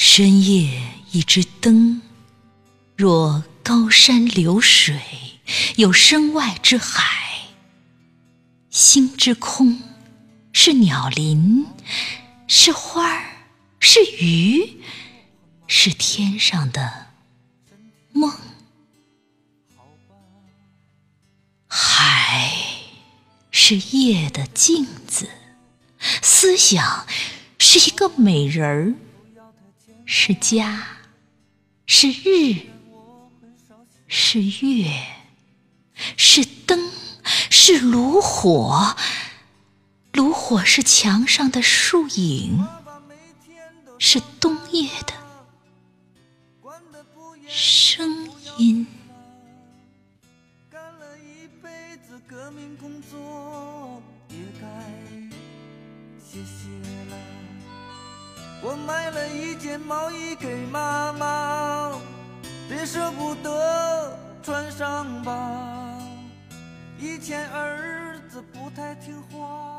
深夜一只灯，若高山流水，有身外之海，心之空，是鸟林，是花儿，是鱼，是天上的梦。海是夜的镜子，思想是一个美人儿，是家，是日，是月，是灯，是炉火。炉火是墙上的树影，是冬夜的声音。干了一辈子革命工作，也该歇歇了。我买了一件毛衣给妈妈别舍不得穿上吧。以前儿子不太听话。